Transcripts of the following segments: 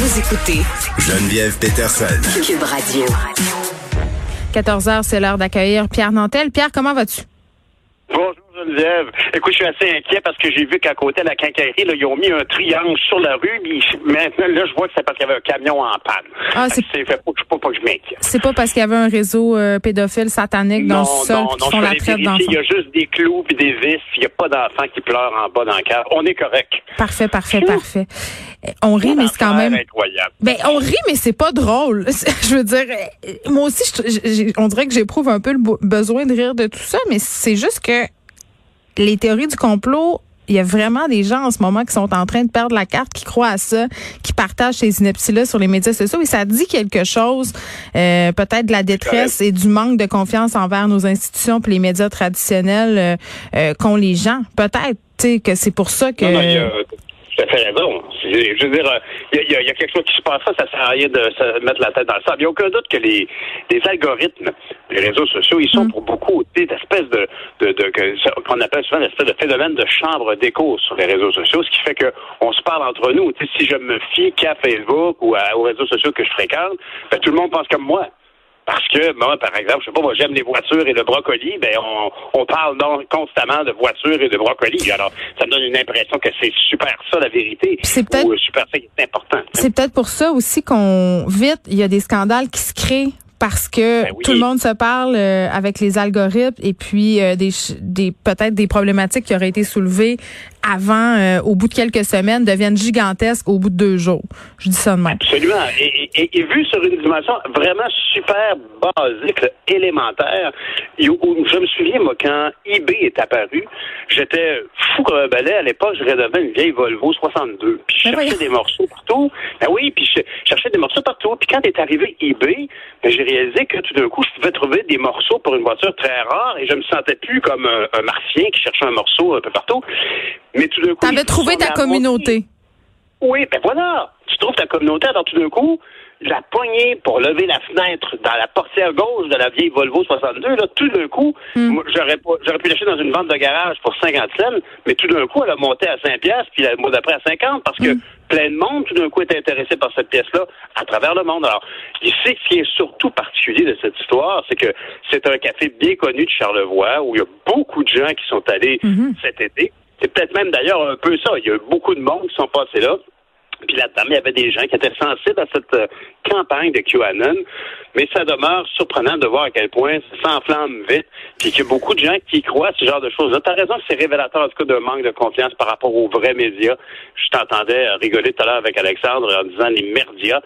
Vous écoutez Geneviève Peterson. Cube Radio. 14 heures, c'est l'heure d'accueillir Pierre Nantel. Pierre, comment vas-tu? Bonjour Geneviève. Écoute, je suis assez inquiet parce que j'ai vu qu'à côté de la quincaillerie, là, ils ont mis un triangle sur la rue. Mais maintenant, là, je vois que c'est parce qu'il y avait un camion en panne. Ah, c'est- fait pas, pas, pas que je m'inquiète. C'est pas parce qu'il y avait un réseau euh, pédophile satanique dans Non, le sol non, qui non, font la traite vérifier. Il y d'enfants. a juste des clous puis des vis. Il n'y a pas d'enfants qui pleurent en bas dans le cave. On est correct. Parfait, parfait, parfait. Euh, On rit, mais c'est quand même. incroyable. Ben, on rit, mais c'est pas drôle. je veux dire, euh, moi aussi, je- on dirait que j'éprouve un peu le besoin de rire de tout ça, mais c'est juste que les théories du complot, il y a vraiment des gens en ce moment qui sont en train de perdre la carte, qui croient à ça, qui partagent ces inepties-là sur les médias sociaux. Et ça dit quelque chose, euh, peut-être de la détresse et du manque de confiance envers nos institutions puis les médias traditionnels euh, euh, qu'ont les gens. Peut-être, tu sais, que c'est pour ça que... Non, non, tout à fait raison. Je veux dire, euh, il y, a- il y a- il y a quelque chose qui se passe là, ça sert à rien de se mettre la tête dans le sable. Il n'y a aucun doute que les, les algorithmes, les réseaux sociaux, ils sont Mm. pour beaucoup des espèces de, de, de qu'on appelle souvent une espèce de phénomène de chambre d'écho sur les réseaux sociaux, ce qui fait que on se parle entre nous. Tu sais, si je me fie qu'à Facebook ou à- aux réseaux sociaux que je fréquente, ben, tout le monde pense comme moi. Parce que, moi, par exemple, je sais pas, moi, j'aime les voitures et le brocoli, ben, on, on parle donc constamment de voitures et de brocoli. Alors, ça me donne une impression que c'est super ça, la vérité. C'est peut-être- euh, super ça qui est important. C'est peut-être pour ça aussi qu'on vite, il y a des scandales qui se créent parce que Ben oui. tout le monde se parle euh, avec les algorithmes et puis euh, des, des peut-être des problématiques qui auraient été soulevées avant, euh, au bout de quelques semaines, deviennent gigantesques au bout de deux jours. Je dis ça de même. Absolument. Et, et- et vu sur une dimension vraiment super basique, là, élémentaire, et où- où je me souviens, moi, quand eBay est apparu, j'étais fou comme un balai. À l'époque, je rénovais une vieille Volvo 62. Puis je Ben cherchais des morceaux partout. Ben oui, puis je cherchais des morceaux partout. Puis quand est arrivé eBay, ben, j'ai réalisé que tout d'un coup, je pouvais trouver des morceaux pour une voiture très rare et je me sentais plus comme un, un martien qui cherchait un morceau un peu partout. Mais tout d'un coup... T'avais trouvé ta communauté. oui, ben voilà. Tu trouves ta communauté, alors tout d'un coup, la poignée pour lever la fenêtre dans la portière gauche de la vieille Volvo 62, là, tout d'un coup, Hmm. j'aurais pu l'acheter dans une vente de garage pour 50 cents, mais tout d'un coup, elle a monté à 5 piastres, puis le mois d'après à 50, parce que plein de monde, tout d'un coup, est intéressé par cette pièce-là à travers le monde. Alors, ici, ce qui est surtout particulier de cette histoire, c'est que c'est un café bien connu de Charlevoix, où il y a beaucoup de gens qui sont allés cet été. C'est peut-être même d'ailleurs un peu ça. Il y a eu beaucoup de monde qui sont passés là. Puis là-dedans, il y avait des gens qui étaient sensibles à cette euh, campagne de QAnon, mais ça demeure surprenant de voir à quel point ça s'enflamme vite, puis qu'il y a beaucoup de gens qui croient à ce genre de choses-là. T'as raison c'est révélateur, en tout cas, d'un manque de confiance par rapport aux vrais médias. Je t'entendais rigoler tout à l'heure avec Alexandre en disant les merdias.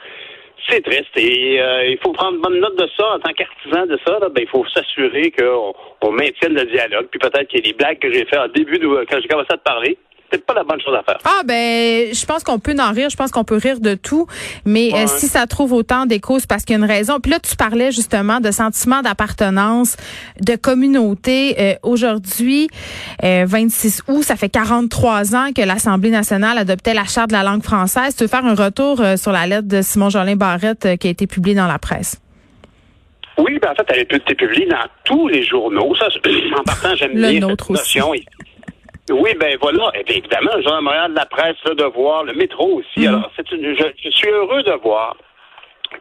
C'est triste et euh, il faut prendre bonne note de ça en tant qu'artisan de ça. Ben, il faut s'assurer qu'on on maintienne le dialogue. Puis peut-être qu'il y a des blagues que j'ai fait en début de quand j'ai commencé à te parler. C'est pas la bonne chose à faire. Ah ben, je pense qu'on peut en rire, je pense qu'on peut rire de tout, mais euh, si ça trouve autant d'écho, c'est parce qu'il y a une raison. Puis là, tu parlais justement de sentiment d'appartenance, de communauté. Euh, Aujourd'hui, euh, 26 août, ça fait 43 ans que l'Assemblée nationale adoptait la charte de la langue française. Tu veux faire un retour euh, sur la lettre de Simon Jolin Barrette euh, qui a été publiée dans la presse? Oui, ben en fait, elle a été publiée dans tous les journaux. Ça, en partant, j'aime bien cette aussi. Oui, ben voilà. Et bien, évidemment, le Journal de Montréal, la presse, là, de voir le métro aussi. Mhm. Alors, c'est une, je, je suis heureux de voir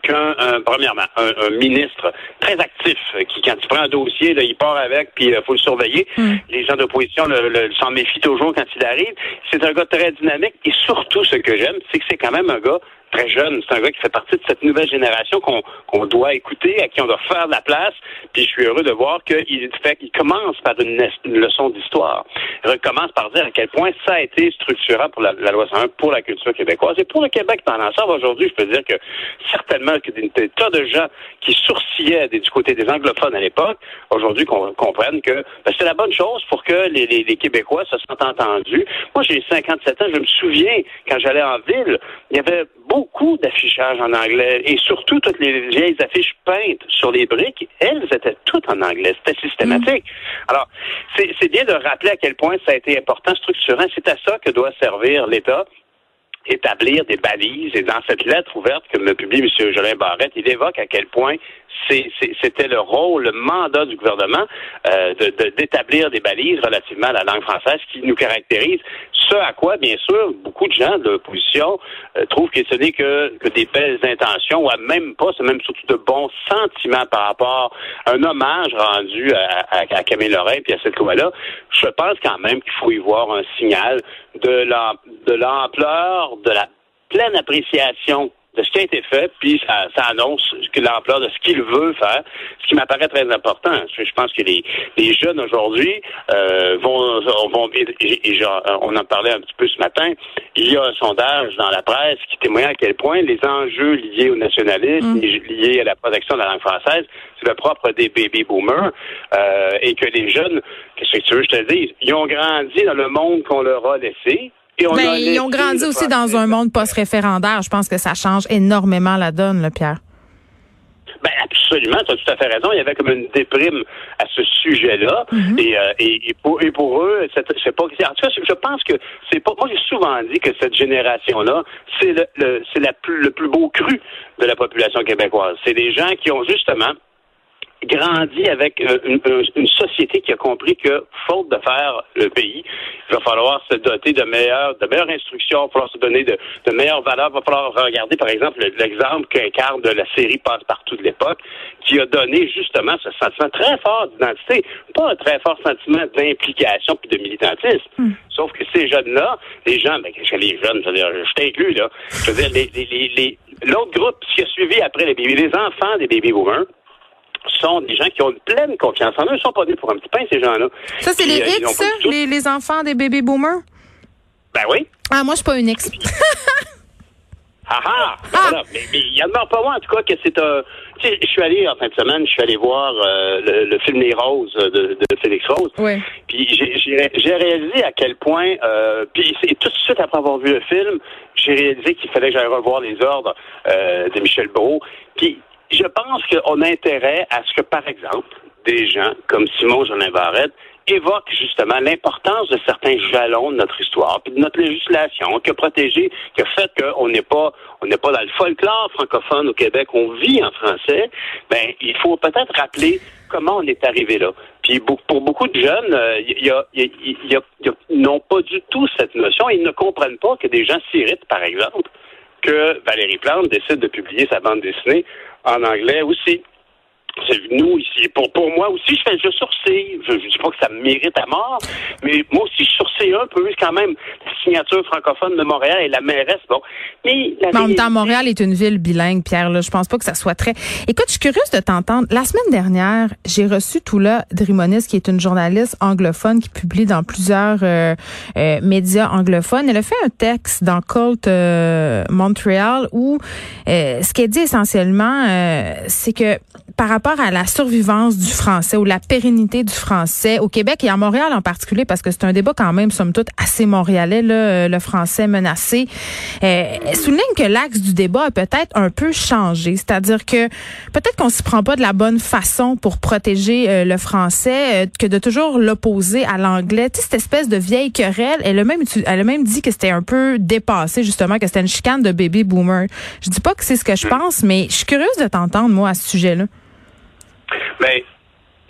qu'un, un- premièrement, un, un ministre très actif, euh, qui, quand il prend un dossier, là, il part avec, puis il faut le surveiller. Mhm. Les gens d'opposition le, le- s'en méfient toujours quand il arrive. C'est un gars très dynamique. Et surtout, ce que j'aime, c'est que c'est quand même un gars très jeune. C'est un gars qui fait partie de cette nouvelle génération qu'on qu'on doit écouter, à qui on doit faire de la place. Puis je suis heureux de voir qu'il fait qu'il commence par une, une leçon d'histoire. Il recommence par dire à quel point ça a été structurant pour la, la loi 101 pour la culture québécoise. Et pour le Québec dans l'ensemble, aujourd'hui, je peux dire que certainement que des, tas de gens qui sourcillaient du côté des anglophones à l'époque, aujourd'hui qu'on comprenne que ben, c'est la bonne chose pour que les, les- les Québécois se sentent entendus. Moi, j'ai 57 ans, je me souviens, quand j'allais en ville, il y avait beaucoup d'affichage en anglais et surtout toutes les vieilles affiches peintes sur les briques, elles étaient toutes en anglais. C'était systématique. Alors, c'est c'est bien de rappeler à quel point ça a été important, structurant. C'est à ça que doit servir l'État établir des balises. Et dans cette lettre ouverte que me publie M. Jolin Barrette, il évoque à quel point c'était le rôle, le mandat du gouvernement euh, d'établir des balises relativement à la langue française qui nous caractérise. Ce à quoi, bien sûr, beaucoup de gens de l'opposition euh, trouvent que ce n'est que, que des belles intentions, ou même pas, c'est même surtout de bons sentiments par rapport à un hommage rendu à, à, Camille Lorrain et à cette loi-là. Je pense quand même qu'il faut y voir un signal de l'ampleur, de la pleine appréciation de ce qui a été fait, puis ça, ça annonce l'ampleur de ce qu'il veut faire, ce qui m'apparaît très important. Je pense que les, les jeunes aujourd'hui euh, vont, vont et, on en parlait un petit peu ce matin, il y a un sondage dans la presse qui témoigne à quel point les enjeux liés au nationalisme, mm. liés à la protection de la langue française, c'est le propre des baby boomers, euh, et que les jeunes, qu'est-ce que tu veux que je te dise, ils ont grandi dans le monde qu'on leur a laissé, ben, ils ont grandi aussi dans un monde post-référendaire. Je pense que ça change énormément la donne, le Pierre. Ben absolument, tu as tout à fait raison. Il y avait comme une déprime à ce sujet-là. Mhm. Euh, et, pour, et pour eux, c'est pas. En tout cas, je pense que c'est pas. Moi, j'ai souvent dit que cette génération-là, c'est le, c'est la plus, le plus beau cru de la population québécoise. C'est des gens qui ont justement grandi avec euh, une, société qui a compris que, faute de faire le pays, il va falloir se doter de meilleures, de meilleures instructions, il va falloir se donner de, de meilleures valeurs, il va falloir regarder, par exemple, l'exemple qu'incarne de la série Passe-Partout de l'époque, qui a donné justement ce sentiment très fort d'identité, pas un très fort sentiment d'implication puis de militantisme. Hmm. Sauf que ces jeunes-là, les gens, ben, les jeunes, je veux dire, je t'inclus, là, je veux dire, les, les, les, l'autre groupe qui a suivi après les bébés, les enfants des baby boomers, sont des gens qui ont une pleine confiance en eux. Ils sont pas nés pour un petit pain, ces gens-là. Ça, c'est les euh, X, les, les, enfants des baby boomers? Ben oui. Ah, moi, je suis pas une X. ah ah! ah! Mais, il y en a pas moi, en tout cas, que c'est un... Tu sais, je suis allé, en fin de semaine, je suis allé voir euh, le, film Les Roses de, de Félix Rose. Oui. Puis j'ai réalisé à quel point... Euh, puis tout de suite après avoir vu le film, j'ai réalisé qu'il fallait que j'aille revoir les ordres euh, de Michel Brault. Puis je pense qu'on a intérêt à ce que, par exemple, des gens comme Simon Jolin Barrette évoquent justement l'importance de certains jalons de notre histoire, puis de notre législation, qui a protégé, qui a fait qu'on n'est pas, on n'est pas dans le folklore francophone au Québec, on vit en français. Ben, il faut peut-être rappeler comment on est arrivé là. Puis pour beaucoup de jeunes, ils n'ont pas du tout cette notion. Ils ne comprennent pas que des gens s'irritent, par exemple, que Valérie Plante décide de publier sa bande dessinée en anglais aussi. C'est nous ici. Pour, pour moi aussi, je fais je sourcille. Je ne dis pas que ça me mérite à mort, mais moi aussi, je sourcille un peu. quand même la signature francophone de Montréal et la mairesse. Bon. Mais, en même temps, Montréal est une ville bilingue, Pierre. Là. Je pense pas que ça soit très. Écoute, je suis curieuse de t'entendre. La semaine dernière, j'ai reçu Toula Drimonis, qui est une journaliste anglophone qui publie dans plusieurs euh, euh, médias anglophones. Elle a fait un texte dans Cult euh, Montréal où ce qu'elle dit essentiellement, c'est que par rapport à la survivance du français ou la pérennité du français au Québec et à Montréal en particulier, parce que c'est un débat quand même, somme toute, assez montréalais, là, le français menacé, euh, souligne que l'axe du débat a peut-être un peu changé. C'est-à-dire que peut-être qu'on s'y prend pas de la bonne façon pour protéger euh, le français, euh, que de toujours l'opposer à l'anglais. Tu sais, cette espèce de vieille querelle, elle a même, elle a même dit que c'était un peu dépassé, justement, que c'était une chicane de baby boomer. Je dis pas que c'est ce que je pense, mais je suis curieuse de t'entendre, moi, à ce sujet-là. Mais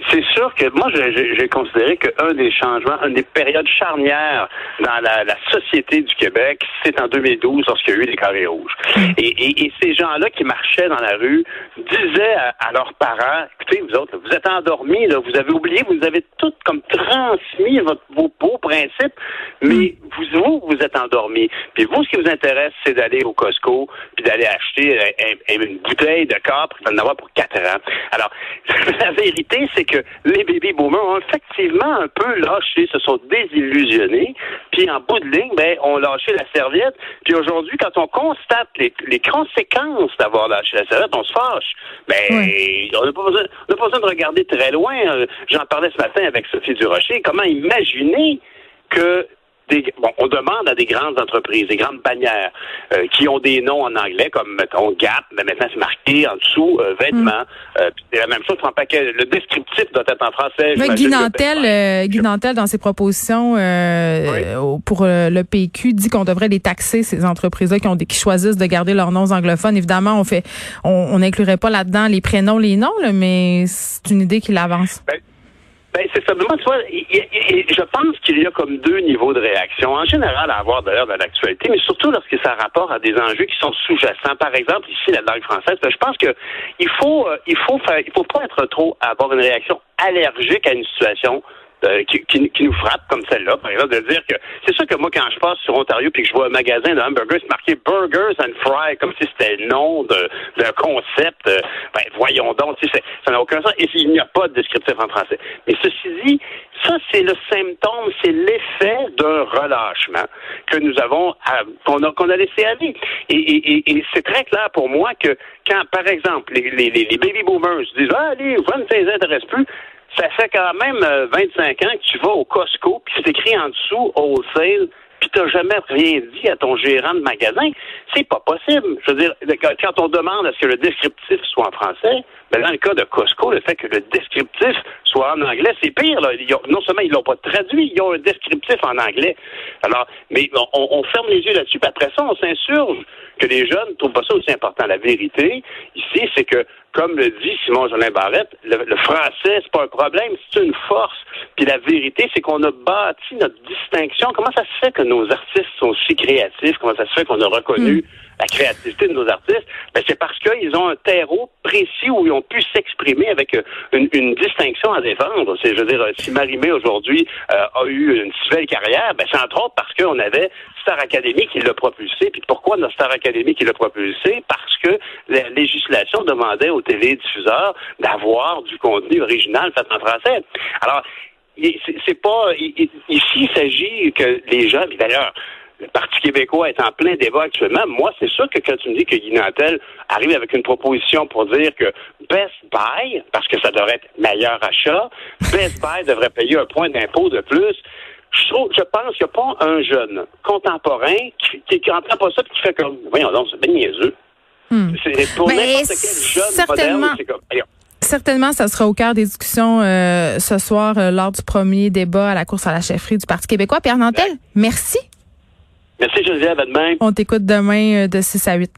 c'est sûr que moi, j'ai considéré qu'un des changements, une des périodes charnières dans la, société du Québec, c'est en 2012 lorsqu'il y a eu les carrés rouges. Et, ces gens-là qui marchaient dans la rue disaient à, leurs parents, écoutez, vous autres, vous êtes endormis, là, vous avez oublié, vous avez tout comme transmis votre, vos beaux principes, mais vous, vous, vous êtes endormis. Puis vous, ce qui vous intéresse, c'est d'aller au Costco, puis d'aller acheter euh, une bouteille de capre, puis d'en avoir pour quatre ans. Alors, la vérité, c'est que les baby boomers ont effectivement un peu lâché, se sont désillusionnés, puis en bout de ligne, ben, ont lâché la serviette. Puis aujourd'hui, quand on constate les, conséquences d'avoir lâché la serviette, on se fâche. Ben, on n'a pas, besoin, pas besoin de regarder très loin. J'en parlais ce matin avec Sophie Durocher. Comment imaginer que bon, on demande à des grandes entreprises, des grandes bannières euh, qui ont des noms en anglais, comme mettons Gap, mais maintenant c'est marqué en dessous euh, vêtements. Mm. Euh, c'est la même chose pour un paquet. Le descriptif doit être en français. Mais Guy Nantel, Guy Nantel, dans ses propositions pour le PQ, dit qu'on devrait les taxer ces entreprises-là qui ont des, qui choisissent de garder leurs noms anglophones. Évidemment, on fait, on n'inclurait pas là-dedans les prénoms, les noms, là, mais c'est une idée qu'il avance. Ben, ben, c'est simplement, tu vois, je pense qu'il y a comme deux niveaux de réaction. En général, à avoir d'ailleurs de l'actualité, mais surtout lorsque ça rapporte à des enjeux qui sont sous-jacents. Par exemple, ici, la langue française, ben, je pense que il faut, euh, il faut faire, il faut pas être trop avoir une réaction allergique à une situation euh, qui, qui, nous frappe comme celle-là, par exemple, de dire que c'est sûr que moi, quand je passe sur Ontario puis que je vois un magasin de hamburgers, c'est marqué Burgers and Fries, comme si c'était le nom d'un concept. Euh, ben, voyons donc, ça n'a aucun sens. Et il n'y a pas de descriptif en français. Mais ceci dit, ça, c'est le symptôme, c'est l'effet d'un relâchement que nous avons, qu'on a, a laissé aller. Et, et, et, c'est très clair pour moi que quand, par exemple, les, les, les baby boomers disent, ah, allez, vous ne s'intéresse plus, ça fait quand même 25 euh, ans que tu vas au Costco, puis c'est écrit en dessous wholesale, puis t'as jamais rien dit à ton gérant de magasin. C'est pas possible. Je veux dire, quand on demande à ce que le descriptif soit en français, ben dans le cas de Costco, le fait que le descriptif soit en anglais, c'est pire. Là. non seulement ils l'ont pas traduit, ils ont un descriptif en anglais. Alors, mais on, ferme les yeux là-dessus, après ça, on s'insurge que les jeunes ne trouvent pas ça aussi important. La vérité, ici, c'est que comme le dit Simon Jolin Barrette, le, français, c'est pas un problème, c'est une force. Puis la vérité, c'est qu'on a bâti notre distinction. Comment ça se fait que nos artistes sont si créatifs? Comment ça se fait qu'on a reconnu hmm. la créativité de nos artistes? Ben, c'est parce qu'ils ont un terreau précis où ils ont pu s'exprimer avec euh, une, distinction à défendre. C'est, je veux dire, si Marimé aujourd'hui euh, a eu une si belle carrière, ben, c'est entre autres parce qu'on avait Star Academy qui l'a propulsé. Puis pourquoi notre Star Academy qui l'a propulsé? Parce que la législation demandait aux télédiffuseurs d'avoir du contenu original fait en français. Alors, c'est pas ici il s'agit que les gens, d'ailleurs, le Parti québécois est en plein débat actuellement. Moi, c'est sûr que quand tu me dis que Guy Nantel arrive avec une proposition pour dire que Best Buy, parce que ça devrait être meilleur achat, Best Buy devrait payer un point d'impôt de plus. Je, trouve, je pense qu'il n'y a pas un jeune contemporain qui, qui, pas ça et qui fait comme, voyons donc, c'est bien niaiseux. Hmm. C'est pour n'importe quel jeune moderne, c'est comme, Certainement, ça sera au cœur des discussions euh, ce soir euh, lors du premier débat à la course à la chefferie du Parti québécois. Pierre Nantel, merci. Merci Geneviève, à demain. On t'écoute demain euh, de 6 à 8.